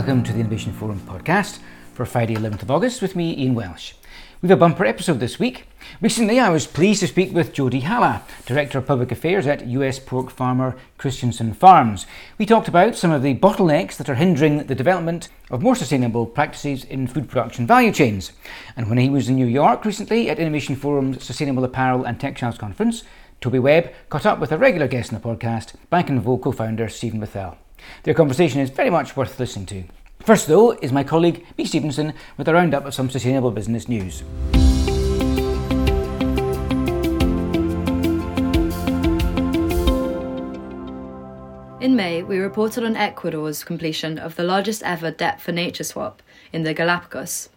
welcome to the Innovation Forum podcast for Friday, 11th of August, with me, Ian Welsh. We have a bumper episode this week. Recently, I was pleased to speak with JoDee Haala, Director of Public Affairs at US pork farmer Christensen Farms. We talked about some of the bottlenecks that are hindering the development of more sustainable practices in food production value chains. And when he was in New York recently at Innovation Forum's Sustainable Apparel and Textiles Conference, Toby Webb caught up with a regular guest in the podcast, Bank & Vogue co-founder Steven Bethell. Their conversation is very much worth listening to. First, though, is my colleague Bea Stevenson with a roundup of some sustainable business news. In May, we reported on Ecuador's completion of the largest ever debt for nature swap in the Galapagos.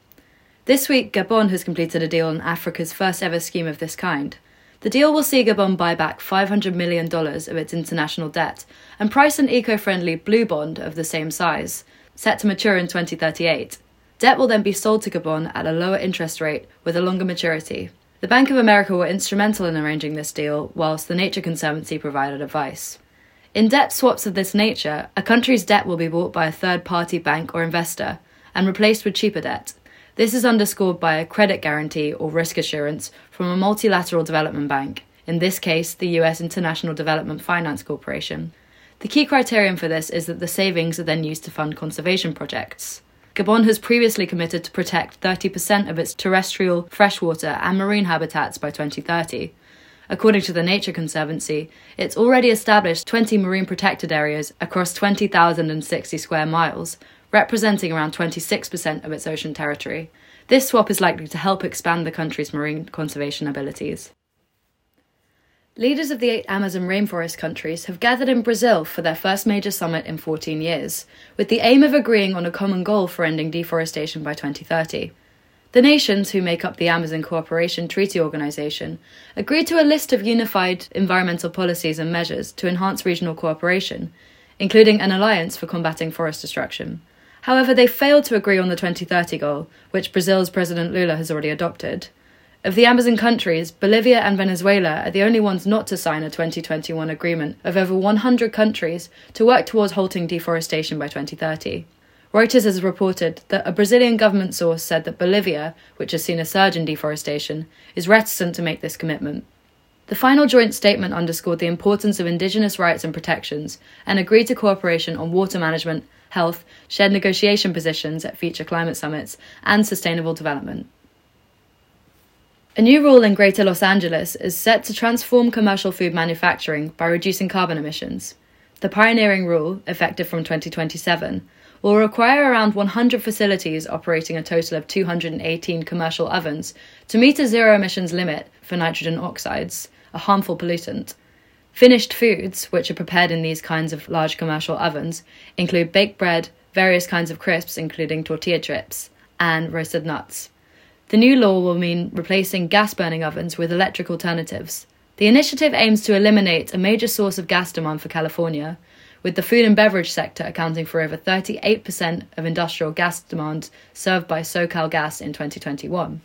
This week, Gabon has completed a deal on Africa's first ever scheme of this kind. The deal will see Gabon buy back $500 million of its international debt and price an eco friendly blue bond of the same size set to mature in 2038. Debt will then be sold to Gabon at a lower interest rate with a longer maturity. The Bank of America were instrumental in arranging this deal, whilst the Nature Conservancy provided advice. In debt swaps of this nature, a country's debt will be bought by a third party bank or investor and replaced with cheaper debt. This is underscored by a credit guarantee or risk assurance from a multilateral development bank, in this case, the US International Development Finance Corporation. The key criterion for this is that the savings are then used to fund conservation projects. Gabon has previously committed to protect 30% of its terrestrial, freshwater, and marine habitats by 2030. According to the Nature Conservancy, it's already established 20 marine protected areas across 20,060 square miles, representing around 26% of its ocean territory. This swap is likely to help expand the country's marine conservation abilities. Leaders of the eight Amazon rainforest countries have gathered in Brazil for their first major summit in 14 years, with the aim of agreeing on a common goal for ending deforestation by 2030. The nations who make up the Amazon Cooperation Treaty Organization agreed to a list of unified environmental policies and measures to enhance regional cooperation, including an alliance for combating forest destruction. However, they failed to agree on the 2030 goal, which Brazil's President Lula has already adopted. Of the Amazon countries, Bolivia and Venezuela are the only ones not to sign a 2021 agreement of over 100 countries to work towards halting deforestation by 2030. Reuters has reported that a Brazilian government source said that Bolivia, which has seen a surge in deforestation, is reticent to make this commitment. The final joint statement underscored the importance of indigenous rights and protections and agreed to cooperation on water management, health, shared negotiation positions at future climate summits, and sustainable development. A new rule in Greater Los Angeles is set to transform commercial food manufacturing by reducing carbon emissions. The pioneering rule, effective from 2027, will require around 100 facilities operating a total of 218 commercial ovens to meet a zero emissions limit for nitrogen oxides, a harmful pollutant. Finished foods, which are prepared in these kinds of large commercial ovens, include baked bread, various kinds of crisps, including tortilla chips, and roasted nuts. The new law will mean replacing gas burning ovens with electric alternatives. The initiative aims to eliminate a major source of gas demand for California, with the food and beverage sector accounting for over 38% of industrial gas demand served by SoCal Gas in 2021.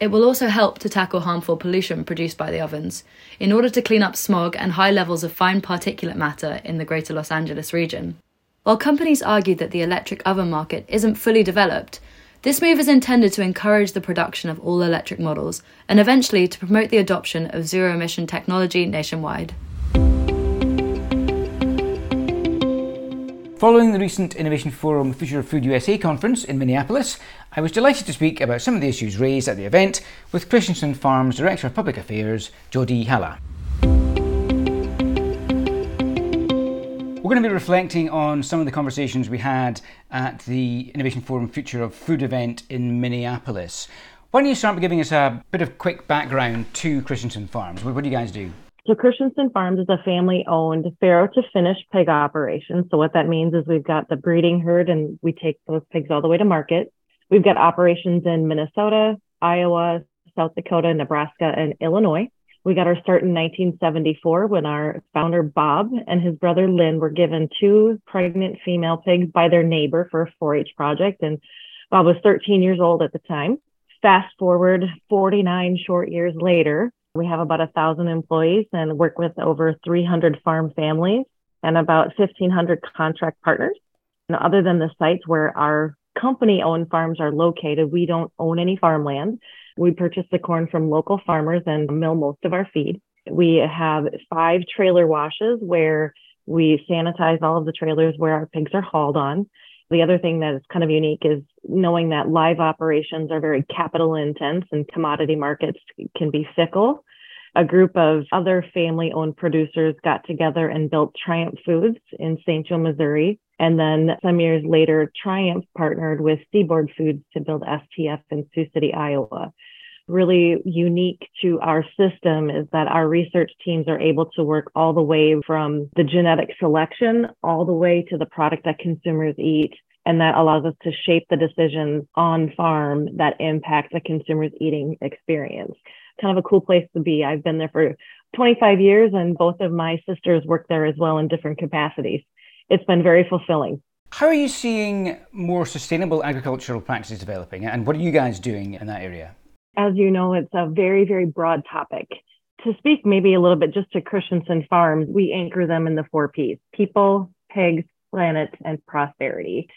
It will also help to tackle harmful pollution produced by the ovens in order to clean up smog and high levels of fine particulate matter in the greater Los Angeles region. While companies argue that the electric oven market isn't fully developed, this move is intended to encourage the production of all electric models and eventually to promote the adoption of zero emission technology nationwide. Following the recent Innovation Forum Future of Food USA conference in Minneapolis, I was delighted to speak about some of the issues raised at the event with Christensen Farms Director of Public Affairs, JoDee Haala. We're going to be reflecting on some of the conversations we had at the Innovation Forum Future of Food event in Minneapolis. Why don't you start by giving us a bit of quick background to Christensen Farms? What, what do you guys do? So Christensen Farms is a family-owned farrow to finish pig operation. So what that means is we've got the breeding herd and we take those pigs all the way to market. We've got operations in Minnesota, Iowa, South Dakota, Nebraska, and Illinois. We got our start in 1974 when our founder Bob and his brother Lynn were given two pregnant female pigs by their neighbor for a 4 H project. And Bob was 13 years old at the time. Fast forward 49 short years later, we have about a thousand employees and work with over 300 farm families and about 1,500 contract partners. And other than the sites where our company owned farms are located, we don't own any farmland. We purchase the corn from local farmers and mill most of our feed. We have five trailer washes where we sanitize all of the trailers where our pigs are hauled on. The other thing that is kind of unique is knowing that live operations are very capital intense and commodity markets can be fickle. A group of other family owned producers got together and built Triumph Foods in St. Joe, Missouri. And then some years later, Triumph partnered with Seaboard Foods to build STF in Sioux City, Iowa really unique to our system is that our research teams are able to work all the way from the genetic selection all the way to the product that consumers eat. And that allows us to shape the decisions on farm that impact the consumer's eating experience. Kind of a cool place to be. I've been there for 25 years and both of my sisters work there as well in different capacities. It's been very fulfilling. How are you seeing more sustainable agricultural practices developing and what are you guys doing in that area? As you know, it's a very, very broad topic. To speak maybe a little bit just to Christensen Farms, we anchor them in the four P's people, pigs, planet, and prosperity.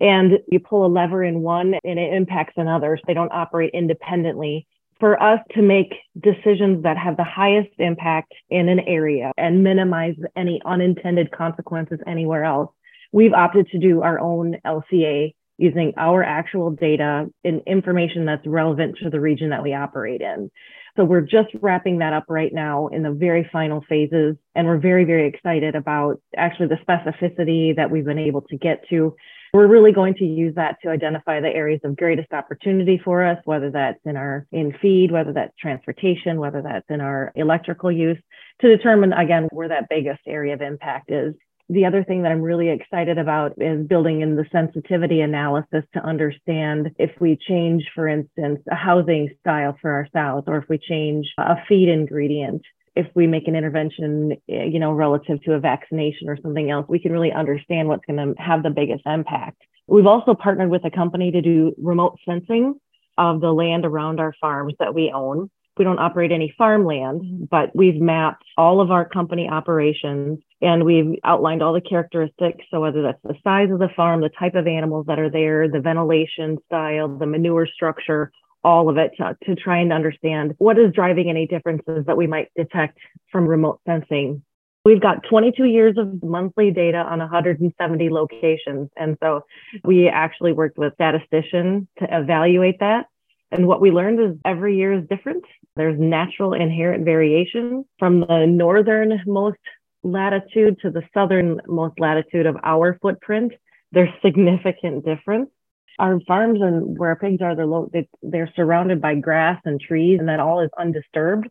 And you pull a lever in one and it impacts another. So they don't operate independently. For us to make decisions that have the highest impact in an area and minimize any unintended consequences anywhere else, we've opted to do our own LCA using our actual data and information that's relevant to the region that we operate in. So we're just wrapping that up right now in the very final phases. And we're very, very excited about actually the specificity that we've been able to get to. We're really going to use that to identify the areas of greatest opportunity for us, whether that's in our in feed, whether that's transportation, whether that's in our electrical use, to determine again where that biggest area of impact is the other thing that I'm really excited about is building in the sensitivity analysis to understand if we change, for instance, a housing style for ourselves, or if we change a feed ingredient, if we make an intervention, eh, you know, relative to a vaccination or something else, we can really understand what's going to have the biggest impact. We've also partnered with a company to do remote sensing of the land around our farms that we own we don't operate any farmland, but we've mapped all of our company operations and we've outlined all the characteristics. So whether that's the size of the farm, the type of animals that are there, the ventilation style, the manure structure, all of it to, to try and understand what is driving any differences that we might detect from remote sensing. We've got 22 years of monthly data on 170 locations. And so we actually worked with statisticians to evaluate that. And what we learned is every year is different. There's natural inherent variation from the northernmost latitude to the southernmost latitude of our footprint. There's significant difference. Our farms and where our pigs are, they're, low, they, they're surrounded by grass and trees, and that all is undisturbed.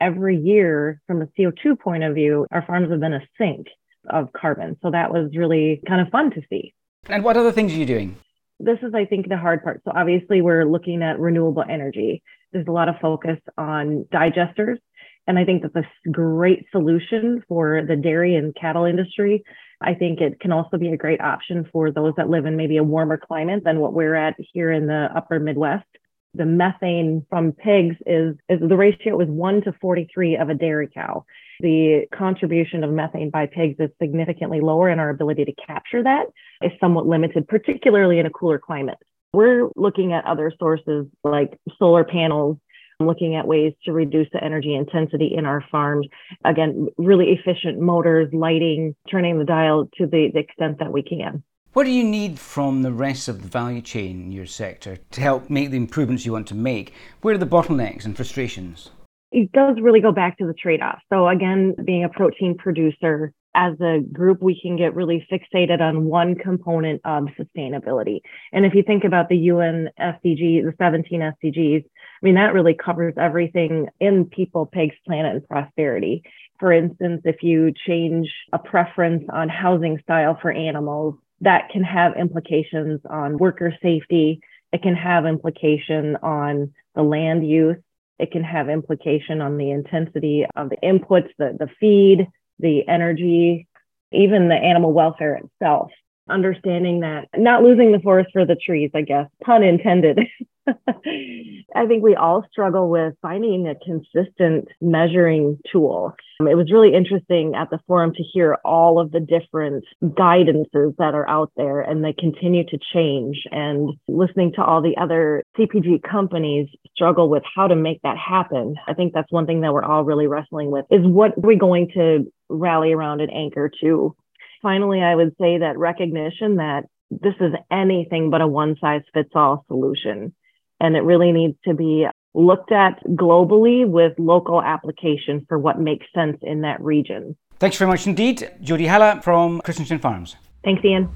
Every year, from a CO2 point of view, our farms have been a sink of carbon. So that was really kind of fun to see. And what other things are you doing? this is, I think, the hard part. So obviously, we're looking at renewable energy. There's a lot of focus on digesters. And I think that's a great solution for the dairy and cattle industry. I think it can also be a great option for those that live in maybe a warmer climate than what we're at here in the upper Midwest. The methane from pigs is, is the ratio is one to 43 of a dairy cow the contribution of methane by pigs is significantly lower and our ability to capture that is somewhat limited, particularly in a cooler climate. We're looking at other sources like solar panels, looking at ways to reduce the energy intensity in our farms. Again, really efficient motors, lighting, turning the dial to the, the extent that we can. What do you need from the rest of the value chain in your sector to help make the improvements you want to make? Where are the bottlenecks and frustrations? it does really go back to the trade off. So, again, being a protein producer, as a group, we can get really fixated on one component of sustainability. And if you think about the UN SDG, the 17 SDGs, I mean, that really covers everything in people, pigs, planet, and prosperity. For instance, if you change a preference on housing style for animals, that can have implications on worker safety. It can have implication on the land use it can have implication on the intensity of the inputs, the, the feed, the energy, even the animal welfare itself. Understanding that not losing the forest for the trees, I guess, pun intended. I think we all struggle with finding a consistent measuring tool. Um, it was really interesting at the forum to hear all of the different guidances that are out there and they continue to change. And listening to all the other CPG companies struggle with how to make that happen. I think that's one thing that we're all really wrestling with is what are we going to rally around and anchor to? Finally, I would say that recognition that this is anything but a one size fits all solution. And it really needs to be looked at globally with local application for what makes sense in that region. Thanks very much indeed, JoDee Haala from Christensen Farms. Thanks, Ian.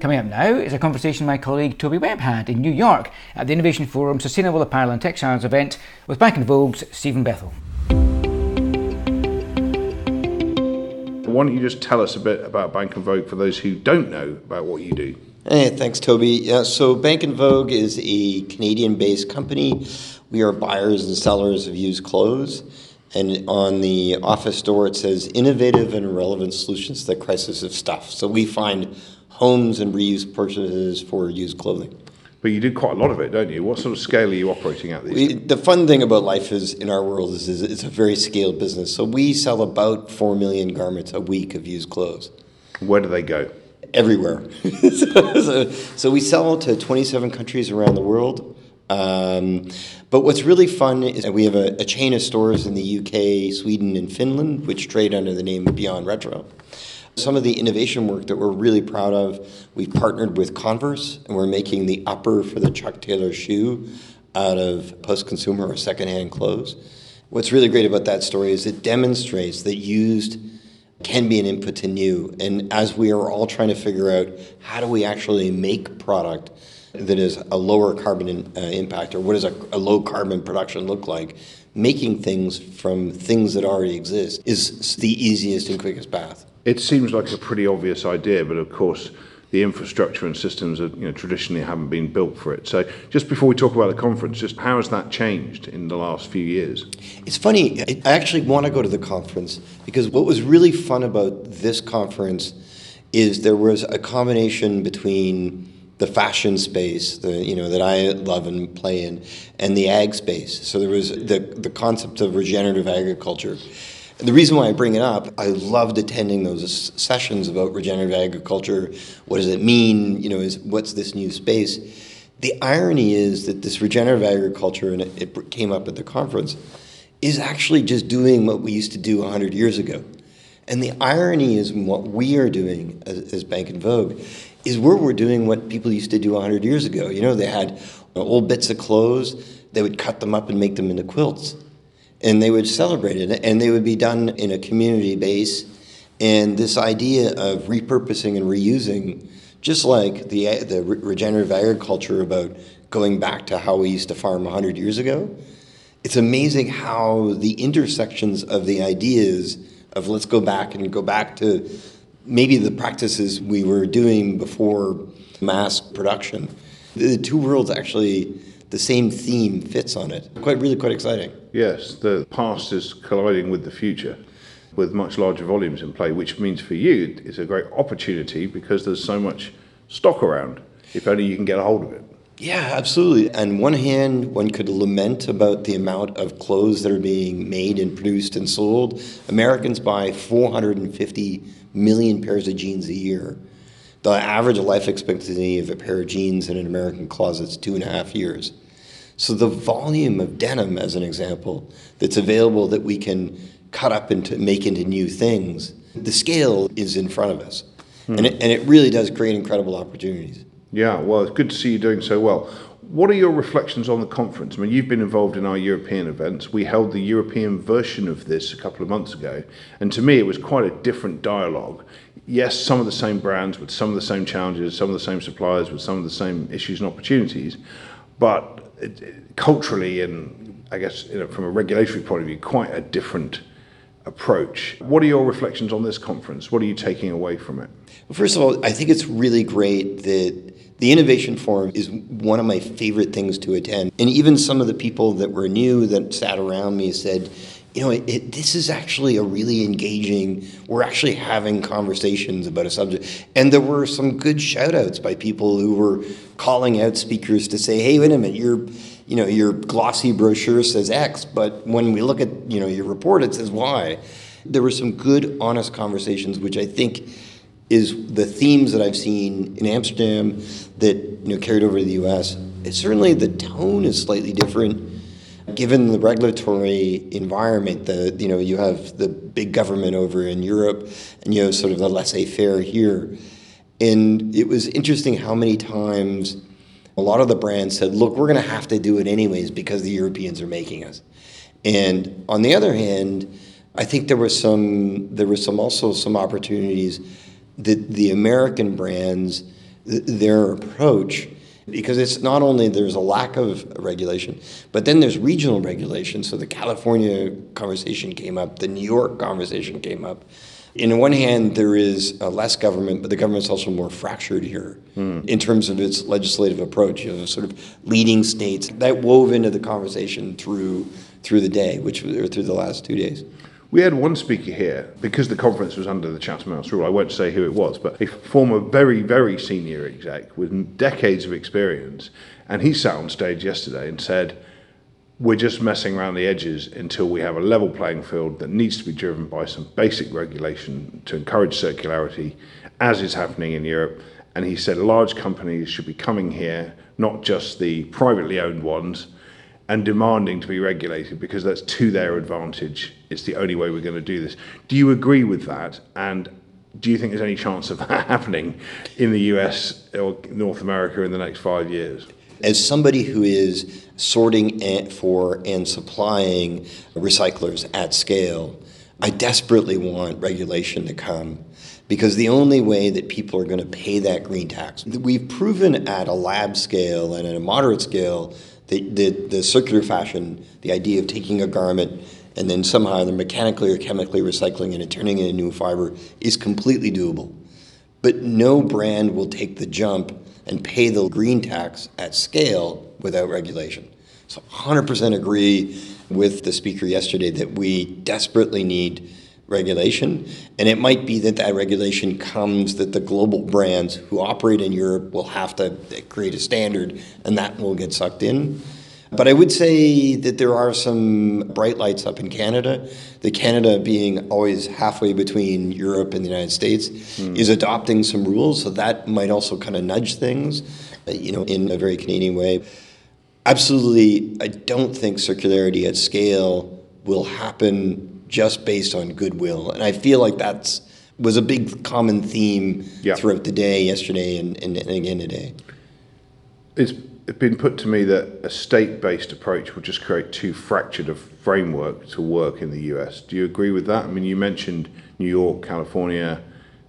Coming up now is a conversation my colleague Toby Webb had in New York at the Innovation Forum Sustainable Apparel and Textiles event with Bank & Vogue's Steven Bethell. Why don't you just tell us a bit about Bank & Vogue for those who don't know about what you do? Hey, thanks, Toby. Yeah, so Bank & Vogue is a Canadian-based company. We are buyers and sellers of used clothes. And on the office door, it says innovative and relevant solutions to the crisis of stuff. So we find homes and reuse purchases for used clothing. But you do quite a lot of it, don't you? What sort of scale are you operating at these? We, the fun thing about life is in our world is, is it's a very scaled business. So we sell about four million garments a week of used clothes. Where do they go? Everywhere. so, so, we sell to 27 countries around the world. Um, but what's really fun is that we have a, a chain of stores in the UK, Sweden, and Finland, which trade under the name Beyond Retro. Some of the innovation work that we're really proud of, we've partnered with Converse and we're making the upper for the Chuck Taylor shoe out of post consumer or secondhand clothes. What's really great about that story is it demonstrates that used can be an input to new. And as we are all trying to figure out how do we actually make product that is a lower carbon in, uh, impact or what does a, a low carbon production look like, making things from things that already exist is the easiest and quickest path. It seems like a pretty obvious idea, but of course, the infrastructure and systems that you know, traditionally haven't been built for it. So, just before we talk about the conference, just how has that changed in the last few years? It's funny. I actually want to go to the conference because what was really fun about this conference is there was a combination between the fashion space, the you know that I love and play in, and the ag space. So there was the the concept of regenerative agriculture the reason why I bring it up, I loved attending those sessions about regenerative agriculture. What does it mean? You know, is what's this new space? The irony is that this regenerative agriculture, and it, it came up at the conference, is actually just doing what we used to do 100 years ago. And the irony is what we are doing as, as Bank and Vogue is where we're doing what people used to do 100 years ago. You know, they had old bits of clothes, they would cut them up and make them into quilts and they would celebrate it, and they would be done in a community base. And this idea of repurposing and reusing, just like the the regenerative agriculture about going back to how we used to farm 100 years ago, it's amazing how the intersections of the ideas of let's go back and go back to maybe the practices we were doing before mass production. The two worlds actually the same theme fits on it. Quite really quite exciting. Yes, the past is colliding with the future with much larger volumes in play, which means for you it's a great opportunity because there's so much stock around. If only you can get a hold of it. Yeah, absolutely. On one hand, one could lament about the amount of clothes that are being made and produced and sold. Americans buy 450 million pairs of jeans a year. The average life expectancy of a pair of jeans in an American closet is two and a half years. So the volume of denim, as an example, that's available that we can cut up into make into new things, the scale is in front of us, hmm. and it, and it really does create incredible opportunities. Yeah, well, it's good to see you doing so well. What are your reflections on the conference? I mean, you've been involved in our European events. We held the European version of this a couple of months ago, and to me, it was quite a different dialogue. Yes, some of the same brands with some of the same challenges, some of the same suppliers with some of the same issues and opportunities, but it, it, culturally and I guess you know, from a regulatory point of view, quite a different approach. What are your reflections on this conference? What are you taking away from it? Well, first of all, I think it's really great that the Innovation Forum is one of my favorite things to attend. And even some of the people that were new that sat around me said, you know, it, it, this is actually a really engaging, we're actually having conversations about a subject. And there were some good shout outs by people who were calling out speakers to say, hey, wait a minute, your, you know, your glossy brochure says X, but when we look at, you know, your report, it says Y. There were some good, honest conversations, which I think is the themes that I've seen in Amsterdam that, you know, carried over to the U.S. It's certainly the tone is slightly different given the regulatory environment, the you know you have the big government over in Europe, and you have sort of the laissez-faire here, and it was interesting how many times a lot of the brands said, "Look, we're going to have to do it anyways because the Europeans are making us," and on the other hand, I think there was some there was some also some opportunities that the American brands their approach because it's not only there's a lack of regulation, but then there's regional regulation. So the California conversation came up, the New York conversation came up. In one hand, there is less government, but the government's also more fractured here mm. in terms of its legislative approach. You know, sort of leading states that wove into the conversation through through the day, which or through the last two days. We had one speaker here, because the conference was under the Chatham House rule, I won't say who it was, but a former very, very senior exec with decades of experience. And he sat on stage yesterday and said, We're just messing around the edges until we have a level playing field that needs to be driven by some basic regulation to encourage circularity, as is happening in Europe. And he said large companies should be coming here, not just the privately owned ones and demanding to be regulated because that's to their advantage. It's the only way we're going to do this. Do you agree with that? And do you think there's any chance of that happening in the US or North America in the next five years? As somebody who is sorting for and supplying recyclers at scale, I desperately want regulation to come because the only way that people are going to pay that green tax, we've proven at a lab scale and at a moderate scale the, the, the circular fashion, the idea of taking a garment and then somehow either mechanically or chemically recycling it and turning it into new fiber is completely doable. But no brand will take the jump and pay the green tax at scale without regulation. So 100% agree with the speaker yesterday that we desperately need regulation. And it might be that that regulation comes that the global brands who operate in Europe will have to create a standard and that will get sucked in. But I would say that there are some bright lights up in Canada. The Canada, being always halfway between Europe and the United States, mm. is adopting some rules, so that might also kind of nudge things, uh, you know, in a very Canadian way. Absolutely, I don't think circularity at scale will happen just based on goodwill. And I feel like that's was a big common theme yeah. throughout the day, yesterday, and, and, and again today. It's been put to me that a state-based approach will just create too fractured a framework to work in the US. Do you agree with that? I mean, you mentioned New York, California.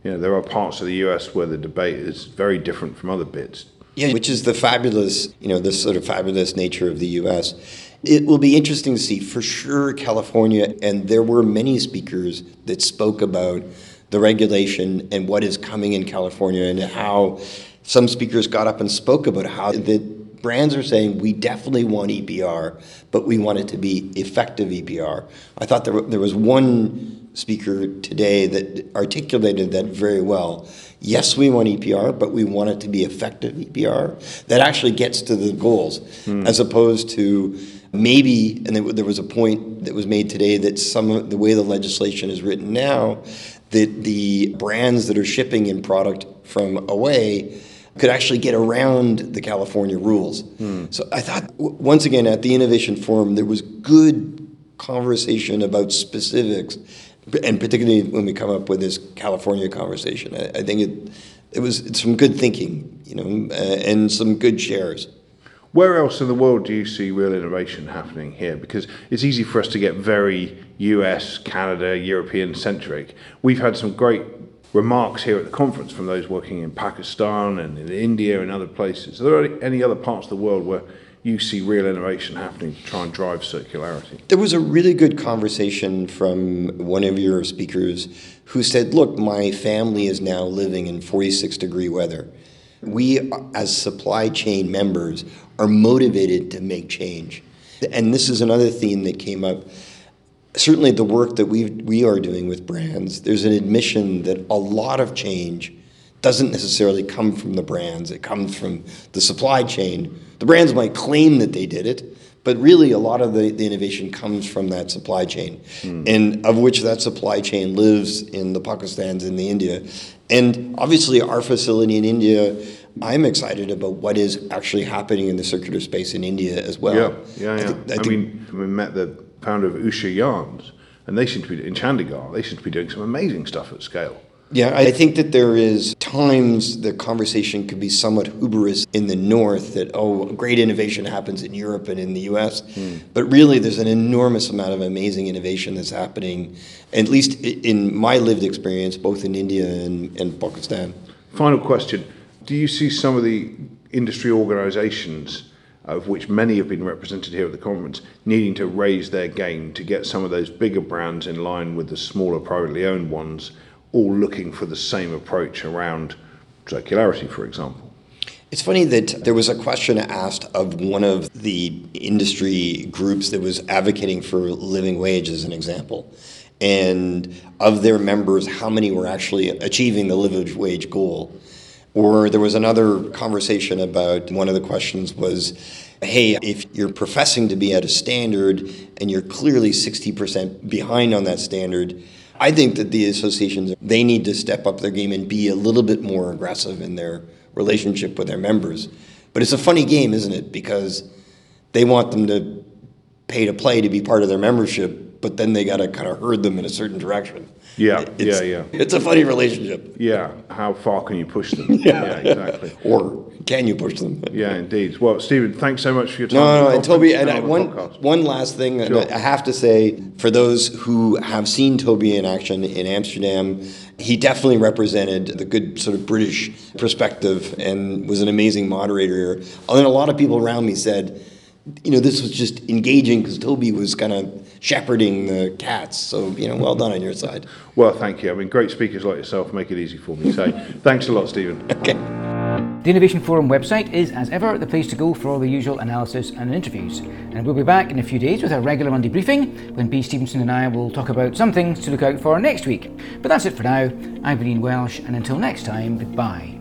You know, there are parts of the US where the debate is very different from other bits. Yeah, which is the fabulous, you know, this sort of fabulous nature of the US it will be interesting to see for sure California, and there were many speakers that spoke about the regulation and what is coming in California and how some speakers got up and spoke about how the brands are saying we definitely want EPR, but we want it to be effective EPR. I thought there, there was one speaker today that articulated that very well. Yes, we want EPR, but we want it to be effective EPR that actually gets to the goals, hmm. as opposed to maybe, and there was a point that was made today that some of the way the legislation is written now, that the brands that are shipping in product from away could actually get around the California rules. Hmm. So I thought, once again, at the Innovation Forum, there was good conversation about specifics, and particularly when we come up with this California conversation. I, I think it, it was some good thinking, you know, uh, and some good shares. Where else in the world do you see real innovation happening here? Because it's easy for us to get very US, Canada, European centric. We've had some great remarks here at the conference from those working in Pakistan and in India and other places. Are there any other parts of the world where you see real innovation happening to try and drive circularity? There was a really good conversation from one of your speakers who said, Look, my family is now living in 46 degree weather. We, as supply chain members, are motivated to make change. And this is another theme that came up. certainly the work that we we are doing with brands, there's an admission that a lot of change doesn't necessarily come from the brands. It comes from the supply chain. The brands might claim that they did it, but really a lot of the, the innovation comes from that supply chain, mm. and of which that supply chain lives in the Pakistans and the India. And obviously, our facility in India. I'm excited about what is actually happening in the circular space in India as well. Yeah, yeah, yeah. I, think, I, I mean, we met the founder of Usha Yarns, and they seem to be in Chandigarh. They seem to be doing some amazing stuff at scale. Yeah, I think that there is times the conversation could be somewhat hubris in the north that, oh, great innovation happens in Europe and in the US. Mm. But really, there's an enormous amount of amazing innovation that's happening, at least in my lived experience, both in India and, and Pakistan. Final question Do you see some of the industry organizations? Of which many have been represented here at the conference, needing to raise their game to get some of those bigger brands in line with the smaller privately owned ones all looking for the same approach around circularity, for example. It's funny that there was a question asked of one of the industry groups that was advocating for living wage as an example. And of their members, how many were actually achieving the living wage goal? Or there was another conversation about one of the questions was, hey, if you're professing to be at a standard and you're clearly 60% behind on that standard, I think that the associations they need to step up their game and be a little bit more aggressive in their relationship with their members. But it's a funny game, isn't it? Because they want them to pay to play to be part of their membership, but then they got to kind of herd them in a certain direction. Yeah, it's, yeah, yeah. It's a funny relationship. Yeah, how far can you push them? yeah. yeah, exactly. or can you push them? yeah, indeed. Well, Steven, thanks so much for your time. No, no, and Toby, and I, one one last thing, sure. I have to say, for those who have seen Toby in action in Amsterdam, he definitely represented the good sort of British perspective and was an amazing moderator. And then a lot of people around me said you know, this was just engaging because Toby was kind of shepherding the cats. So, you know, well done on your side. Well, thank you. I mean, great speakers like yourself make it easy for me. So, thanks a lot, Steven. Okay. The Innovation Forum website is, as ever, the place to go for all the usual analysis and interviews. And we'll be back in a few days with our regular Monday briefing when Bea Stevenson and I will talk about some things to look out for next week. But that's it for now. I've been Welsh, and until next time, goodbye.